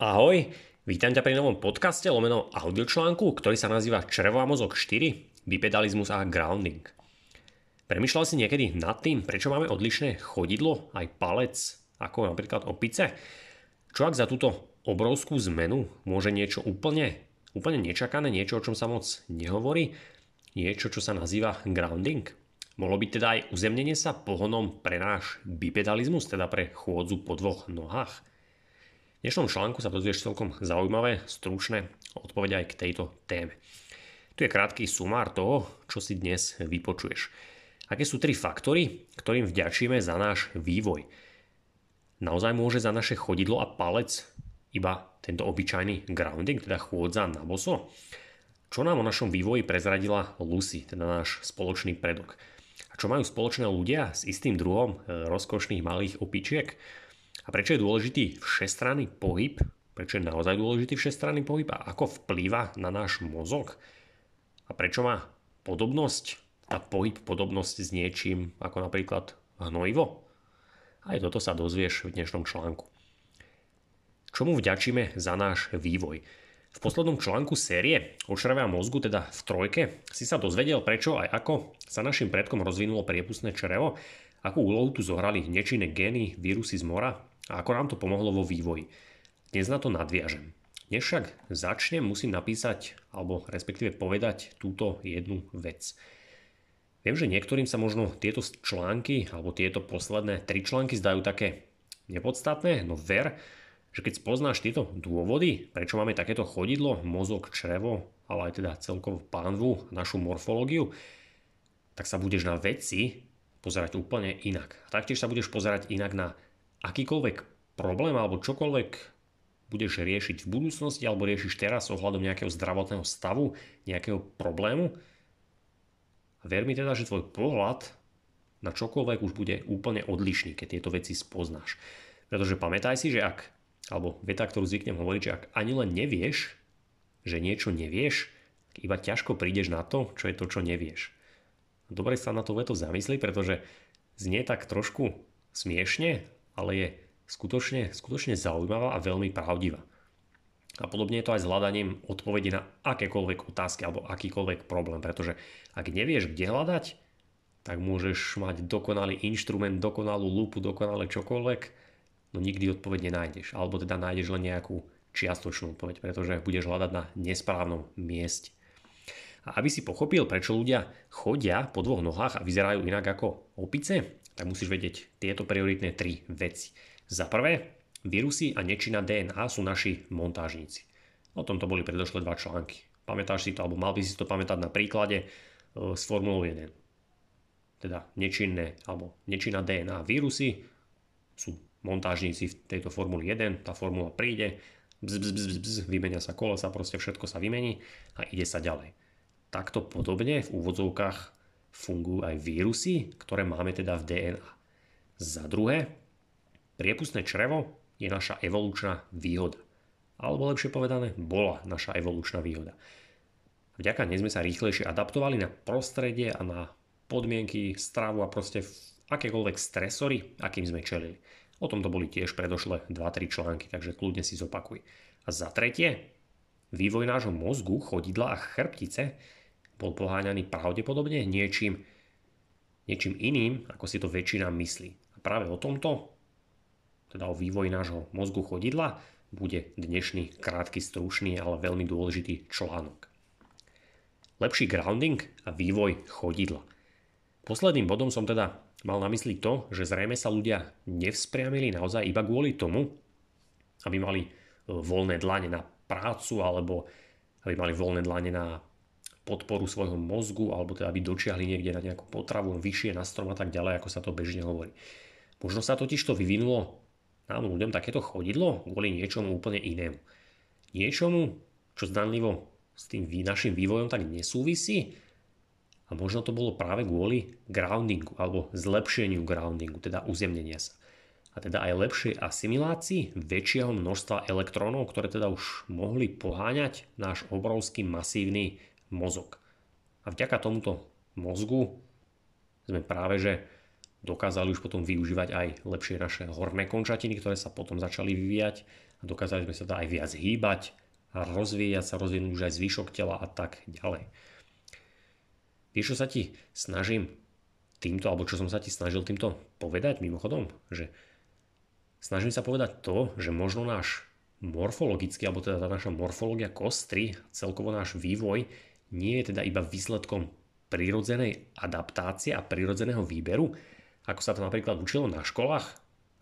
Ahoj, vítam ťa pri novom podcaste lomeno audiočlánku, ktorý sa nazýva Črevo a mozog 4, bipedalizmus a grounding. Premýšľal si niekedy nad tým, prečo máme odlišné chodidlo, aj palec, ako napríklad opice? Čo ak za túto obrovskú zmenu môže niečo úplne, úplne nečakané, niečo, o čom sa moc nehovorí, niečo, čo sa nazýva grounding? Mohlo byť teda aj uzemnenie sa pohonom pre náš bipedalizmus, teda pre chôdzu po dvoch nohách? V dnešnom článku sa dozvieš celkom zaujímavé, stručné odpovede aj k tejto téme. Tu je krátky sumár toho, čo si dnes vypočuješ. Aké sú tri faktory, ktorým vďačíme za náš vývoj? Naozaj môže za naše chodidlo a palec iba tento obyčajný grounding, teda chôdza na boso? Čo nám o našom vývoji prezradila Lucy, teda náš spoločný predok? A čo majú spoločné ľudia s istým druhom e, rozkošných malých opičiek? A prečo je dôležitý všestranný pohyb? Prečo je naozaj dôležitý všestranný pohyb? A ako vplýva na náš mozog? A prečo má podobnosť a pohyb podobnosť s niečím ako napríklad hnojivo? Aj toto sa dozvieš v dnešnom článku. Čomu vďačíme za náš vývoj? V poslednom článku série o čreve mozgu, teda v trojke, si sa dozvedel prečo aj ako sa našim predkom rozvinulo priepustné črevo, akú úlohu tu zohrali nečinné gény, vírusy z mora a ako nám to pomohlo vo vývoji. Dnes na to nadviažem. Dnes však začnem, musím napísať, alebo respektíve povedať túto jednu vec. Viem, že niektorým sa možno tieto články, alebo tieto posledné tri články zdajú také nepodstatné, no ver, že keď spoznáš tieto dôvody, prečo máme takéto chodidlo, mozog, črevo, ale aj teda celkovo pánvu, našu morfológiu, tak sa budeš na veci pozerať úplne inak. A taktiež sa budeš pozerať inak na akýkoľvek problém alebo čokoľvek budeš riešiť v budúcnosti alebo riešiš teraz ohľadom nejakého zdravotného stavu, nejakého problému. A ver mi teda, že tvoj pohľad na čokoľvek už bude úplne odlišný, keď tieto veci spoznáš. Pretože pamätaj si, že ak, alebo veta, ktorú zvyknem hovoriť, že ak ani len nevieš, že niečo nevieš, iba ťažko prídeš na to, čo je to, čo nevieš. Dobre sa na to veto zamysli, pretože znie tak trošku smiešne, ale je skutočne, skutočne zaujímavá a veľmi pravdivá. A podobne je to aj s hľadaním odpovede na akékoľvek otázky alebo akýkoľvek problém, pretože ak nevieš, kde hľadať, tak môžeš mať dokonalý inštrument, dokonalú lupu, dokonale čokoľvek, no nikdy odpoveď nenájdeš. Alebo teda nájdeš len nejakú čiastočnú odpoveď, pretože budeš hľadať na nesprávnom mieste. A aby si pochopil, prečo ľudia chodia po dvoch nohách a vyzerajú inak ako opice, tak musíš vedieť tieto prioritné tri veci. Za prvé, vírusy a nečina DNA sú naši montážníci. O tomto boli predošlé dva články. Pamätáš si to, alebo mal by si to pamätať na príklade e, s Formulou 1. Teda nečinné, alebo nečinná DNA vírusy sú montážníci v tejto Formuli 1, tá formula príde, bz, bz, bz, bz, vymenia sa kolesa, proste všetko sa vymení a ide sa ďalej. Takto podobne v úvodzovkách fungujú aj vírusy, ktoré máme teda v DNA. Za druhé, priepustné črevo je naša evolučná výhoda. Alebo lepšie povedané, bola naša evolučná výhoda. Vďaka nej sme sa rýchlejšie adaptovali na prostredie a na podmienky, stravu a proste akékoľvek stresory, akým sme čelili. O tomto boli tiež predošle 2-3 články, takže kľudne si zopakuj. A za tretie, vývoj nášho mozgu, chodidla a chrbtice bol poháňaný pravdepodobne niečím, niečím iným, ako si to väčšina myslí. A práve o tomto, teda o vývoji nášho mozgu chodidla, bude dnešný krátky, stručný, ale veľmi dôležitý článok. Lepší grounding a vývoj chodidla. Posledným bodom som teda mal na mysli to, že zrejme sa ľudia nevzpriamili naozaj iba kvôli tomu, aby mali voľné dlane na prácu alebo aby mali voľné dlane na podporu svojho mozgu alebo teda aby dočiahli niekde na nejakú potravu vyššie na strom a tak ďalej, ako sa to bežne hovorí. Možno sa totiž to vyvinulo nám ľuďom takéto chodidlo kvôli niečomu úplne inému. Niečomu, čo zdanlivo s tým našim vývojom tak nesúvisí a možno to bolo práve kvôli groundingu alebo zlepšeniu groundingu, teda uzemnenia sa. A teda aj lepšej asimilácii väčšieho množstva elektrónov, ktoré teda už mohli poháňať náš obrovský masívny mozog. A vďaka tomuto mozgu sme práve že dokázali už potom využívať aj lepšie naše horné končatiny, ktoré sa potom začali vyvíjať a dokázali sme sa to aj viac hýbať a rozvíjať sa, rozvinúť už aj zvyšok tela a tak ďalej. Vieš, čo sa ti snažím týmto, alebo čo som sa ti snažil týmto povedať mimochodom? Že snažím sa povedať to, že možno náš morfologický, alebo teda tá naša morfológia kostry, celkovo náš vývoj nie je teda iba výsledkom prírodzenej adaptácie a prírodzeného výberu, ako sa to napríklad učilo na školách,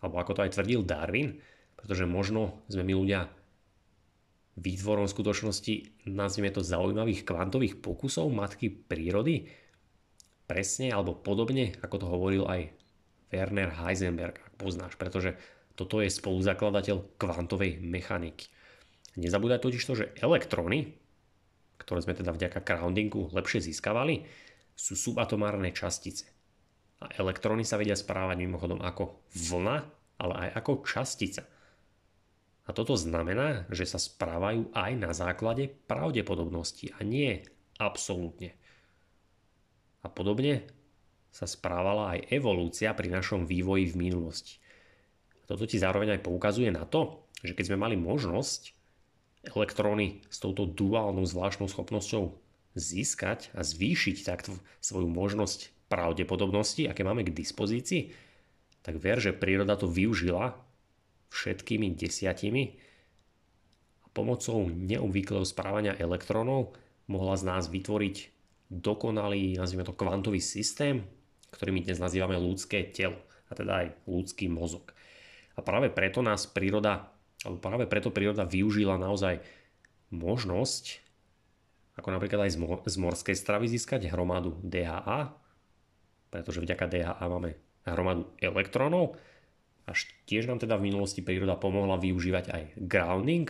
alebo ako to aj tvrdil Darwin, pretože možno sme my ľudia výtvorom skutočnosti, nazvime to zaujímavých kvantových pokusov matky prírody, presne alebo podobne, ako to hovoril aj Werner Heisenberg, ak poznáš, pretože toto je spoluzakladateľ kvantovej mechaniky. Nezabúdaj totiž to, že elektróny, ktoré sme teda vďaka groundingu lepšie získavali, sú subatomárne častice. A elektróny sa vedia správať mimochodom ako vlna, ale aj ako častica. A toto znamená, že sa správajú aj na základe pravdepodobnosti a nie absolútne. A podobne sa správala aj evolúcia pri našom vývoji v minulosti. Toto ti zároveň aj poukazuje na to, že keď sme mali možnosť elektróny s touto duálnou zvláštnou schopnosťou získať a zvýšiť takto svoju možnosť pravdepodobnosti, aké máme k dispozícii, tak ver, že príroda to využila všetkými desiatimi a pomocou neobvyklého správania elektrónov mohla z nás vytvoriť dokonalý, nazvime to kvantový systém, ktorý my dnes nazývame ľudské telo, a teda aj ľudský mozog. A práve preto nás príroda, alebo práve preto príroda využila naozaj možnosť, ako napríklad aj z morskej stravy získať hromadu DHA, pretože vďaka DHA máme hromadu elektrónov, a tiež nám teda v minulosti príroda pomohla využívať aj grounding,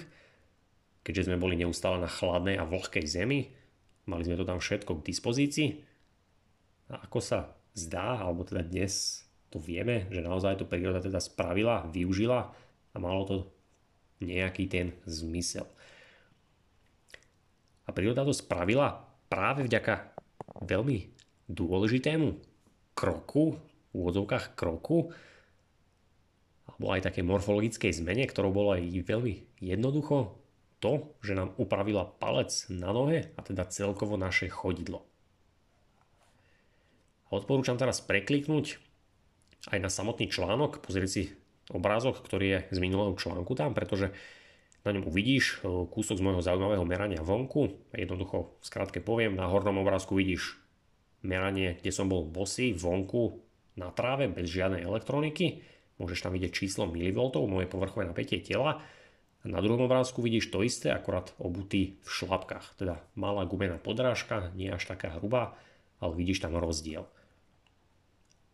keďže sme boli neustále na chladnej a vlhkej zemi, mali sme to tam všetko k dispozícii. A ako sa zdá, alebo teda dnes to vieme, že naozaj to príroda teda spravila, využila a malo to nejaký ten zmysel. A príroda to spravila práve vďaka veľmi dôležitému kroku, v úvodzovkách kroku, alebo aj také morfologickej zmene, ktorou bolo aj veľmi jednoducho to, že nám upravila palec na nohe a teda celkovo naše chodidlo. Odporúčam teraz prekliknúť aj na samotný článok, pozrieť si obrázok, ktorý je z minulého článku tam, pretože na ňom uvidíš e, kúsok z môjho zaujímavého merania vonku. Jednoducho, skrátke poviem, na hornom obrázku vidíš meranie, kde som bol bosý, vonku, na tráve, bez žiadnej elektroniky. Môžeš tam vidieť číslo mV, moje povrchové napätie tela. A na druhom obrázku vidíš to isté, akorát obutý v šlapkách. Teda malá gumená podrážka, nie až taká hrubá, ale vidíš tam rozdiel.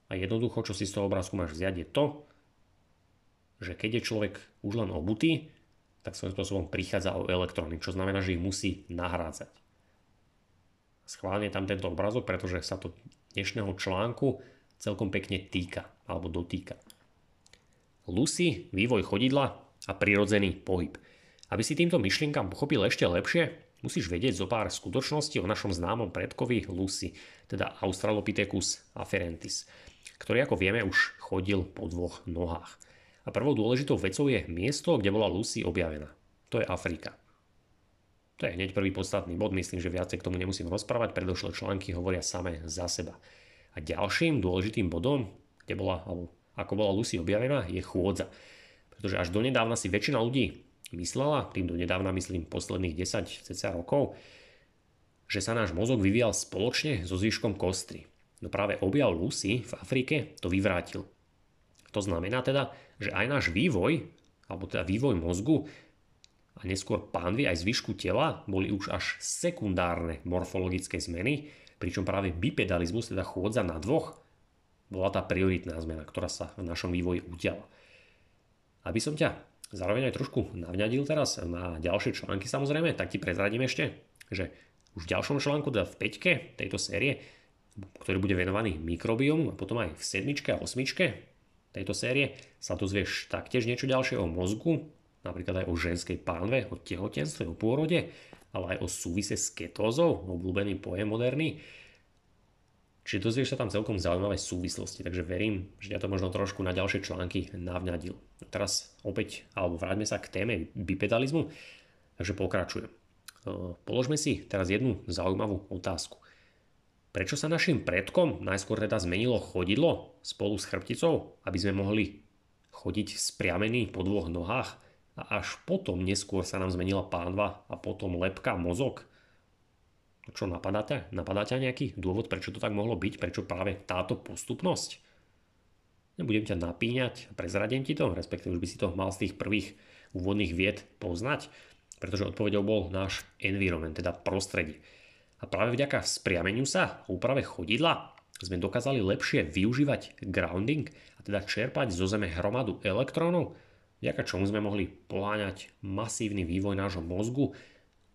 A jednoducho, čo si z toho obrázku máš vziať, je to, že keď je človek už len obutý, tak svojím spôsobom prichádza o elektróny, čo znamená, že ich musí nahrádzať. Schválne tam tento obrázok, pretože sa to dnešného článku celkom pekne týka alebo dotýka. Lucy, vývoj chodidla a prirodzený pohyb. Aby si týmto myšlienkam pochopil ešte lepšie, musíš vedieť zo pár skutočností o našom známom predkovi Lucy, teda Australopithecus afarensis ktorý ako vieme už chodil po dvoch nohách. A prvou dôležitou vecou je miesto, kde bola Lucy objavená. To je Afrika. To je hneď prvý podstatný bod, myslím, že viacej k tomu nemusím rozprávať, predošlé články hovoria same za seba. A ďalším dôležitým bodom, kde bola, alebo ako bola Lucy objavená, je chôdza. Pretože až donedávna si väčšina ľudí myslela, tým donedávna myslím posledných 10 cca rokov, že sa náš mozog vyvíjal spoločne so zvyškom kostry. No práve objav Lucy v Afrike to vyvrátil. To znamená teda, že aj náš vývoj, alebo teda vývoj mozgu a neskôr pánvy aj zvyšku tela boli už až sekundárne morfologické zmeny, pričom práve bipedalizmus, teda chôdza na dvoch, bola tá prioritná zmena, ktorá sa v našom vývoji udiala. Aby som ťa zároveň aj trošku navňadil teraz na ďalšie články samozrejme, tak ti prezradím ešte, že už v ďalšom článku, teda v peťke tejto série, ktorý bude venovaný mikrobiomu a potom aj v sedmičke a osmičke tejto série sa dozvieš taktiež niečo ďalšie o mozgu, napríklad aj o ženskej pánve, o tehotenstve, o pôrode, ale aj o súvise s ketózou, obľúbený pojem moderný. Čiže dozvieš sa tam celkom zaujímavé súvislosti, takže verím, že ťa to možno trošku na ďalšie články navňadil. Teraz opäť, alebo vráťme sa k téme bipedalizmu, takže pokračujem. Položme si teraz jednu zaujímavú otázku. Prečo sa našim predkom najskôr teda zmenilo chodidlo spolu s chrbticou, aby sme mohli chodiť spriamený po dvoch nohách a až potom neskôr sa nám zmenila pánva a potom lepka mozog? Čo napadáte? Napadáte nejaký dôvod, prečo to tak mohlo byť? Prečo práve táto postupnosť? Nebudem ťa napíňať, prezradím ti to, respektíve už by si to mal z tých prvých úvodných vied poznať, pretože odpovedou bol náš environment, teda prostredie. A práve vďaka spriameniu sa úprave chodidla sme dokázali lepšie využívať grounding a teda čerpať zo Zeme hromadu elektrónov, vďaka čomu sme mohli poháňať masívny vývoj nášho mozgu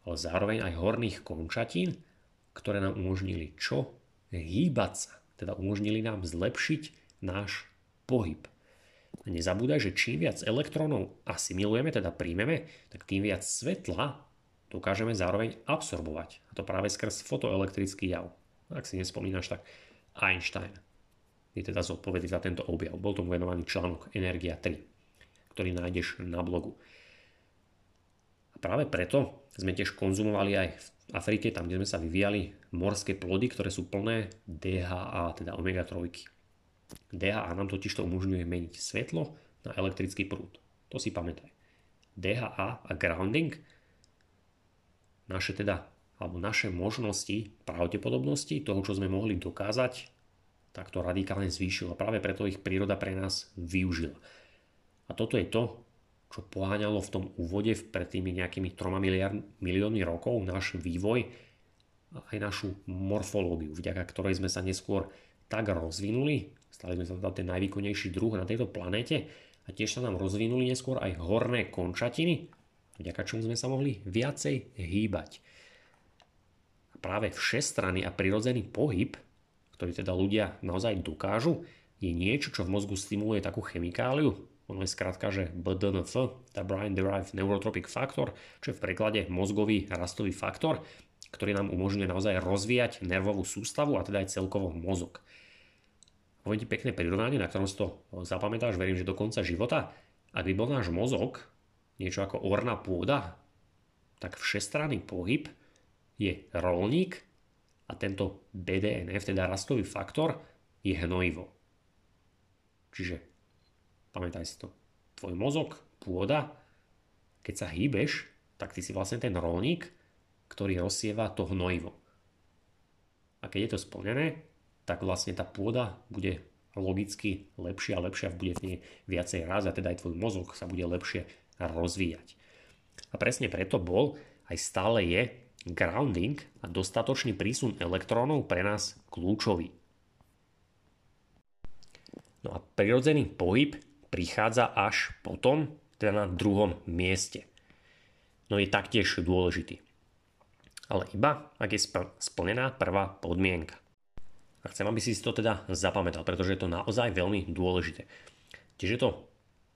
ale zároveň aj horných končatín, ktoré nám umožnili čo? Hýbať sa, teda umožnili nám zlepšiť náš pohyb. Nezabúdaj, že čím viac elektrónov asimilujeme, teda príjmeme, tak tým viac svetla dokážeme zároveň absorbovať. A to práve skrz fotoelektrický jav. Ak si nespomínaš, tak Einstein je teda zodpovedný za tento objav. Bol tomu venovaný článok Energia 3, ktorý nájdeš na blogu. A práve preto sme tiež konzumovali aj v Afrike, tam kde sme sa vyvíjali, morské plody, ktoré sú plné DHA, teda omega-3. DHA nám totiž to umožňuje meniť svetlo na elektrický prúd. To si pamätaj. DHA a grounding naše teda, alebo naše možnosti, pravdepodobnosti toho, čo sme mohli dokázať, tak to radikálne zvýšilo. Práve preto ich príroda pre nás využila. A toto je to, čo poháňalo v tom úvode pred tými nejakými 3 miliard, miliónmi rokov náš vývoj a aj našu morfológiu, vďaka ktorej sme sa neskôr tak rozvinuli, stali sme sa teda ten najvýkonnejší druh na tejto planéte a tiež sa nám rozvinuli neskôr aj horné končatiny, vďaka čomu sme sa mohli viacej hýbať. A práve všestranný a prirodzený pohyb, ktorý teda ľudia naozaj dokážu, je niečo, čo v mozgu stimuluje takú chemikáliu, ono je skrátka, že BDNF, tá Brain Derived Neurotropic Factor, čo je v preklade mozgový rastový faktor, ktorý nám umožňuje naozaj rozvíjať nervovú sústavu a teda aj celkovo mozog. Poviem ti pekné prirovnanie, na ktorom si to zapamätáš, verím, že do konca života. Ak by bol náš mozog niečo ako orná pôda, tak všestranný pohyb je rolník a tento BDNF, teda rastový faktor, je hnojivo. Čiže Pamätaj si to. Tvoj mozog, pôda, keď sa hýbeš, tak ty si vlastne ten rolník, ktorý rozsieva to hnojivo. A keď je to splnené, tak vlastne tá pôda bude logicky lepšia a lepšia, bude v nej viacej raz teda aj tvoj mozog sa bude lepšie rozvíjať. A presne preto bol, aj stále je, grounding a dostatočný prísun elektrónov pre nás kľúčový. No a prirodzený pohyb prichádza až potom, teda na druhom mieste. No je taktiež dôležitý. Ale iba, ak je splnená prvá podmienka. A chcem, aby si to teda zapamätal, pretože je to naozaj veľmi dôležité. Tiež je to,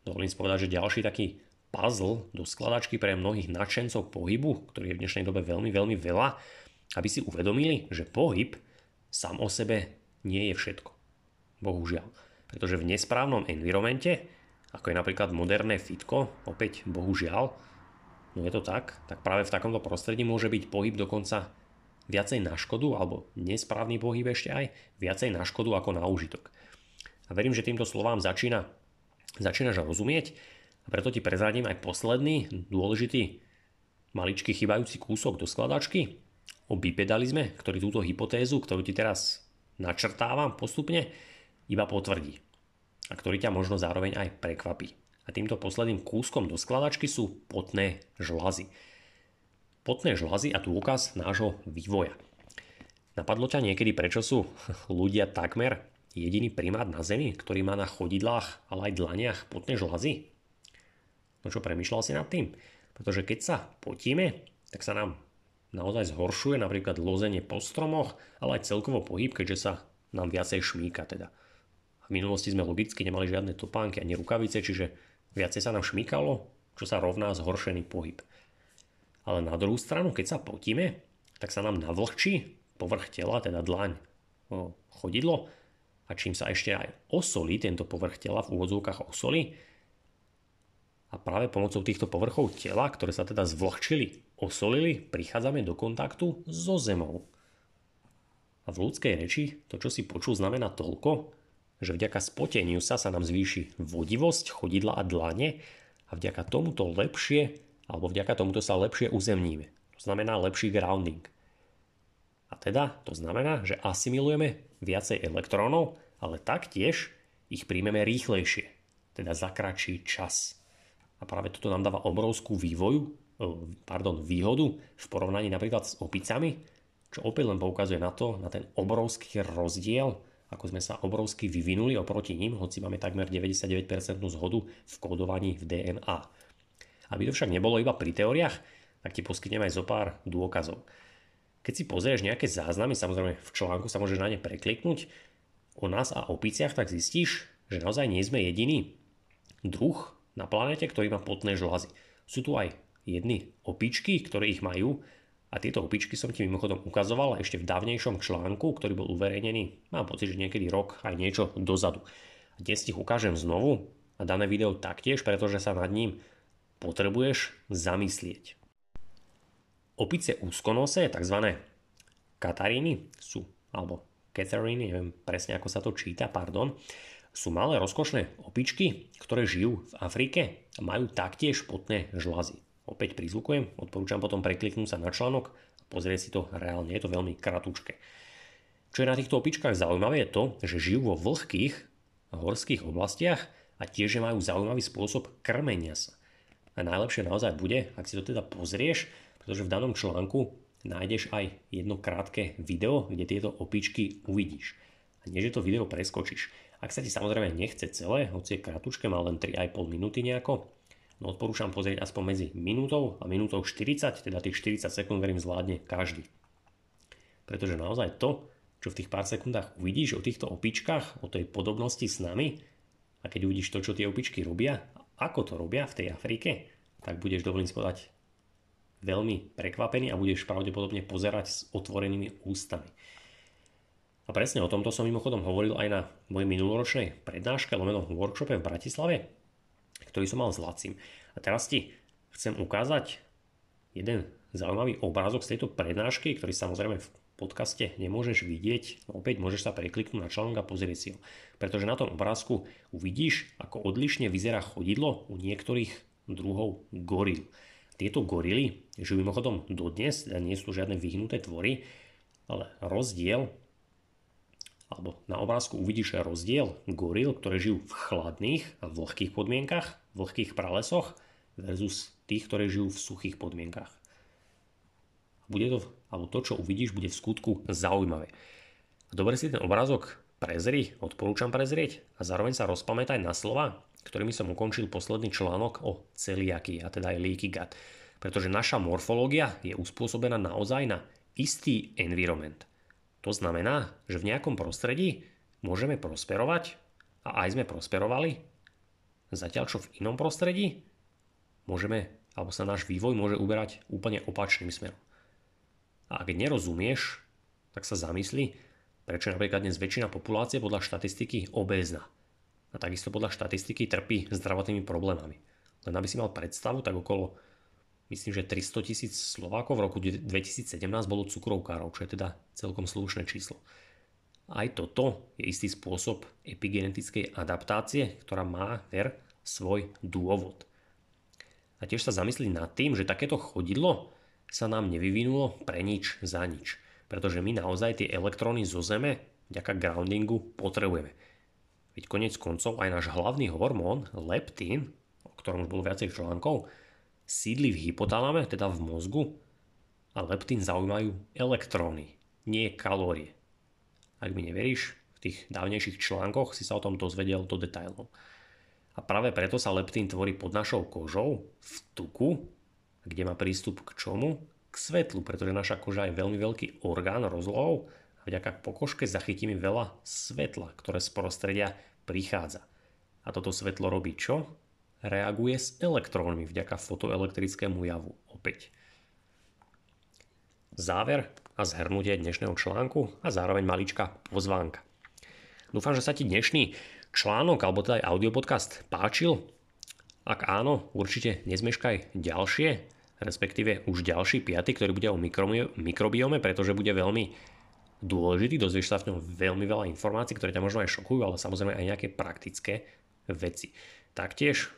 dovolím si povedať, že ďalší taký puzzle do skladačky pre mnohých nadšencov pohybu, ktorý je v dnešnej dobe veľmi, veľmi veľa, aby si uvedomili, že pohyb sám o sebe nie je všetko. Bohužiaľ. Pretože v nesprávnom environmente, ako je napríklad moderné fitko, opäť bohužiaľ, no je to tak, tak práve v takomto prostredí môže byť pohyb dokonca viacej na škodu, alebo nesprávny pohyb ešte aj, viacej na škodu ako na užitok. A verím, že týmto slovám začína, začínaš rozumieť a preto ti prezradím aj posledný dôležitý maličký chybajúci kúsok do skladačky o bipedalizme, ktorý túto hypotézu, ktorú ti teraz načrtávam postupne, iba potvrdí a ktorý ťa možno zároveň aj prekvapí. A týmto posledným kúskom do skladačky sú potné žlazy. Potné žlazy a dôkaz nášho vývoja. Napadlo ťa niekedy, prečo sú ľudia takmer jediný primát na Zemi, ktorý má na chodidlách, ale aj dlaniach potné žlazy? No čo, premyšľal si nad tým? Pretože keď sa potíme, tak sa nám naozaj zhoršuje napríklad lozenie po stromoch, ale aj celkovo pohyb, keďže sa nám viacej šmíka teda. V minulosti sme logicky nemali žiadne topánky ani rukavice, čiže viacej sa nám šmýkalo, čo sa rovná zhoršený pohyb. Ale na druhú stranu, keď sa potíme, tak sa nám navlhčí povrch tela, teda dlaň, chodidlo a čím sa ešte aj osolí tento povrch tela v úvodzovkách osolí a práve pomocou týchto povrchov tela, ktoré sa teda zvlhčili, osolili, prichádzame do kontaktu so zemou. A v ľudskej reči to, čo si počul, znamená toľko, že vďaka spoteniu sa sa nám zvýši vodivosť chodidla a dlane a vďaka tomuto lepšie, alebo vďaka tomuto sa lepšie uzemníme. To znamená lepší grounding. A teda to znamená, že asimilujeme viacej elektrónov, ale taktiež ich príjmeme rýchlejšie, teda za kratší čas. A práve toto nám dáva obrovskú vývoju, e, pardon, výhodu v porovnaní napríklad s opicami, čo opäť len poukazuje na to, na ten obrovský rozdiel ako sme sa obrovsky vyvinuli oproti ním, hoci máme takmer 99% zhodu v kódovaní v DNA. Aby to však nebolo iba pri teóriách, tak ti poskytnem aj zo pár dôkazov. Keď si pozrieš nejaké záznamy, samozrejme v článku sa môžeš na ne prekliknúť, o nás a opiciach, tak zistíš, že naozaj nie sme jediný druh na planete, ktorý má potné žlazy. Sú tu aj jedny opičky, ktoré ich majú a tieto opičky som ti mimochodom ukazoval ešte v dávnejšom článku, ktorý bol uverejnený, mám pocit, že niekedy rok aj niečo dozadu. A dnes ich ukážem znovu a dané video taktiež, pretože sa nad ním potrebuješ zamyslieť. Opice úzkonose, tzv. kataríny, sú, alebo Catherine, neviem presne ako sa to číta, pardon, sú malé rozkošné opičky, ktoré žijú v Afrike a majú taktiež potné žlazy. Opäť prizvukujem, odporúčam potom prekliknúť sa na článok a pozrieť si to reálne, je to veľmi kratučké. Čo je na týchto opičkách zaujímavé je to, že žijú vo vlhkých horských oblastiach a tiež majú zaujímavý spôsob krmenia sa. A najlepšie naozaj bude, ak si to teda pozrieš, pretože v danom článku nájdeš aj jedno krátke video, kde tieto opičky uvidíš. A nie, že to video preskočíš. Ak sa ti samozrejme nechce celé, hoci je kratučké, má len 3,5 minúty nejako, No odporúčam pozrieť aspoň medzi minútou a minútou 40, teda tých 40 sekúnd verím zvládne každý. Pretože naozaj to, čo v tých pár sekundách uvidíš o týchto opičkách, o tej podobnosti s nami, a keď uvidíš to, čo tie opičky robia, ako to robia v tej Afrike, tak budeš dovolím spodať veľmi prekvapený a budeš pravdepodobne pozerať s otvorenými ústami. A presne o tomto som mimochodom hovoril aj na mojej minuloročnej prednáške, lomeno workshope v Bratislave, ktorý som mal s Lacim. A teraz ti chcem ukázať jeden zaujímavý obrázok z tejto prednášky, ktorý samozrejme v podcaste nemôžeš vidieť. No opäť môžeš sa prekliknúť na článok a pozrieť si ho. Pretože na tom obrázku uvidíš, ako odlišne vyzerá chodidlo u niektorých druhov goril. Tieto gorily žijú mimochodom dodnes, nie sú žiadne vyhnuté tvory, ale rozdiel alebo na obrázku uvidíš rozdiel goril, ktoré žijú v chladných a vlhkých podmienkach, vlhkých pralesoch versus tých, ktoré žijú v suchých podmienkach. Bude to, alebo to, čo uvidíš, bude v skutku zaujímavé. Dobre si ten obrázok prezri, odporúčam prezrieť a zároveň sa rozpamätaj na slova, ktorými som ukončil posledný článok o celiaky, a teda aj leaky gut. Pretože naša morfológia je uspôsobená naozaj na istý environment. To znamená, že v nejakom prostredí môžeme prosperovať a aj sme prosperovali, zatiaľ čo v inom prostredí môžeme, alebo sa náš vývoj môže uberať úplne opačným smerom. A ak nerozumieš, tak sa zamysli, prečo napríklad dnes väčšina populácie podľa štatistiky obézna. A takisto podľa štatistiky trpí zdravotnými problémami. Len aby si mal predstavu, tak okolo myslím, že 300 tisíc Slovákov v roku 2017 bolo cukrovkárov, čo je teda celkom slušné číslo. Aj toto je istý spôsob epigenetickej adaptácie, ktorá má ver svoj dôvod. A tiež sa zamyslí nad tým, že takéto chodidlo sa nám nevyvinulo pre nič za nič. Pretože my naozaj tie elektróny zo Zeme vďaka groundingu potrebujeme. Veď konec koncov aj náš hlavný hormón, leptín, o ktorom už bolo viacej článkov, sídli v hypotalame, teda v mozgu, a leptín zaujímajú elektróny, nie kalórie. Ak mi neveríš, v tých dávnejších článkoch si sa o tom dozvedel do detailov. A práve preto sa leptín tvorí pod našou kožou, v tuku, kde má prístup k čomu? K svetlu, pretože naša koža je veľmi veľký orgán rozlohou a vďaka pokožke zachytíme veľa svetla, ktoré z prostredia prichádza. A toto svetlo robí čo? Reaguje s elektrónmi vďaka fotoelektrickému javu opäť. Záver a zhrnutie dnešného článku a zároveň maličká pozvánka. Dúfam, že sa ti dnešný článok alebo teda aj audiopodcast páčil. Ak áno, určite nezmeškaj ďalšie, respektíve už ďalší piaty, ktorý bude o mikrobiome, pretože bude veľmi dôležitý, dozvieš sa v ňom veľmi veľa informácií, ktoré ťa možno aj šokujú, ale samozrejme aj nejaké praktické veci. Taktiež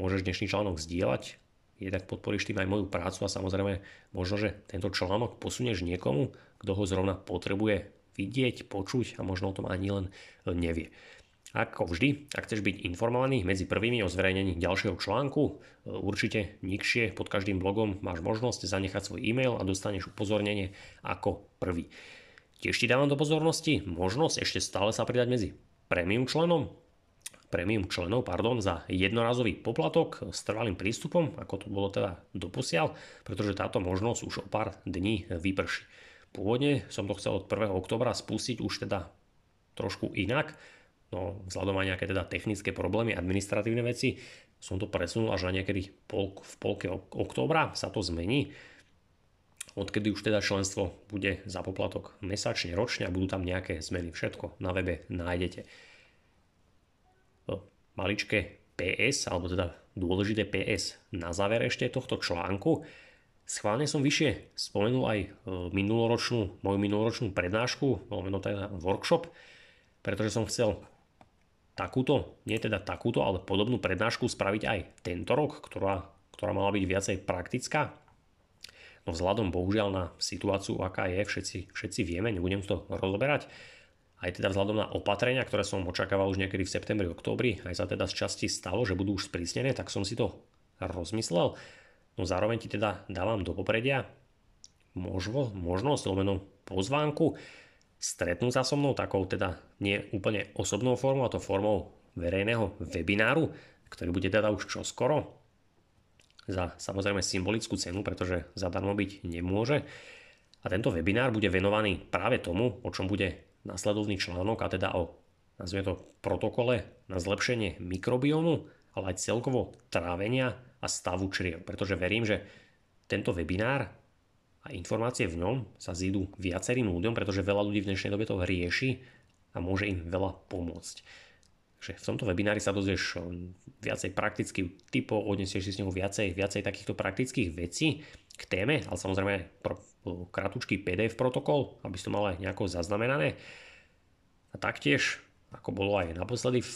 môžeš dnešný článok zdieľať, jednak podporíš tým aj moju prácu a samozrejme možno, že tento článok posunieš niekomu, kto ho zrovna potrebuje vidieť, počuť a možno o tom ani len nevie. Ako vždy, ak chceš byť informovaný medzi prvými o zverejnení ďalšieho článku, určite nikšie pod každým blogom máš možnosť zanechať svoj e-mail a dostaneš upozornenie ako prvý. Tiež ti dávam do pozornosti možnosť ešte stále sa pridať medzi premium členom, premium členov pardon, za jednorazový poplatok s trvalým prístupom, ako to bolo teda doposiaľ, pretože táto možnosť už o pár dní vyprší. Pôvodne som to chcel od 1. oktobra spustiť už teda trošku inak, no vzhľadom aj nejaké teda technické problémy, administratívne veci, som to presunul až na niekedy pol, v polke októbra sa to zmení, odkedy už teda členstvo bude za poplatok mesačne, ročne a budú tam nejaké zmeny. Všetko na webe nájdete maličké PS, alebo teda dôležité PS na záver ešte tohto článku. Schválne som vyššie spomenul aj e, minuloročnú, moju minuloročnú prednášku, meno teda workshop, pretože som chcel takúto, nie teda takúto, ale podobnú prednášku spraviť aj tento rok, ktorá, ktorá mala byť viacej praktická. No vzhľadom bohužiaľ na situáciu, aká je, všetci, všetci vieme, nebudem to rozoberať, aj teda vzhľadom na opatrenia, ktoré som očakával už niekedy v septembri, oktobri, aj sa teda z časti stalo, že budú už sprísnené, tak som si to rozmyslel. No zároveň ti teda dávam do popredia možno, možnosť, lomeno pozvánku, stretnúť sa so mnou takou teda nie úplne osobnou formou, a to formou verejného webináru, ktorý bude teda už čoskoro za samozrejme symbolickú cenu, pretože zadarmo byť nemôže. A tento webinár bude venovaný práve tomu, o čom bude následovný článok a teda o nazvime to protokole na zlepšenie mikrobiomu, ale aj celkovo trávenia a stavu čriev. Pretože verím, že tento webinár a informácie v ňom sa zídu viacerým ľuďom, pretože veľa ľudí v dnešnej dobe to rieši a môže im veľa pomôcť. Takže v tomto webinári sa dozvieš viacej praktických typov, odnesieš si s ňou viacej, viacej takýchto praktických vecí k téme, ale samozrejme kratučký PDF protokol, aby si to mal aj nejako zaznamenané. A taktiež, ako bolo aj naposledy v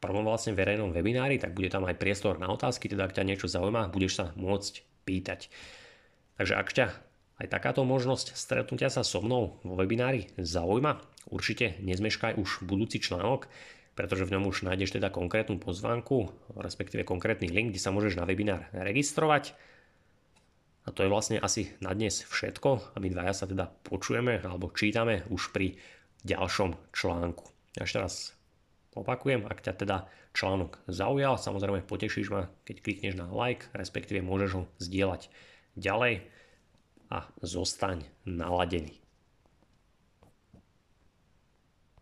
prvom vlastne verejnom webinári, tak bude tam aj priestor na otázky, teda ak ťa niečo zaujíma, budeš sa môcť pýtať. Takže ak ťa aj takáto možnosť stretnutia sa so mnou vo webinári zaujíma, určite nezmeškaj už budúci článok, pretože v ňom už nájdeš teda konkrétnu pozvánku, respektíve konkrétny link, kde sa môžeš na webinár registrovať a to je vlastne asi na dnes všetko a my dvaja sa teda počujeme alebo čítame už pri ďalšom článku. Ešte raz opakujem, ak ťa teda článok zaujal, samozrejme potešíš ma, keď klikneš na like, respektíve môžeš ho zdieľať ďalej a zostaň naladený.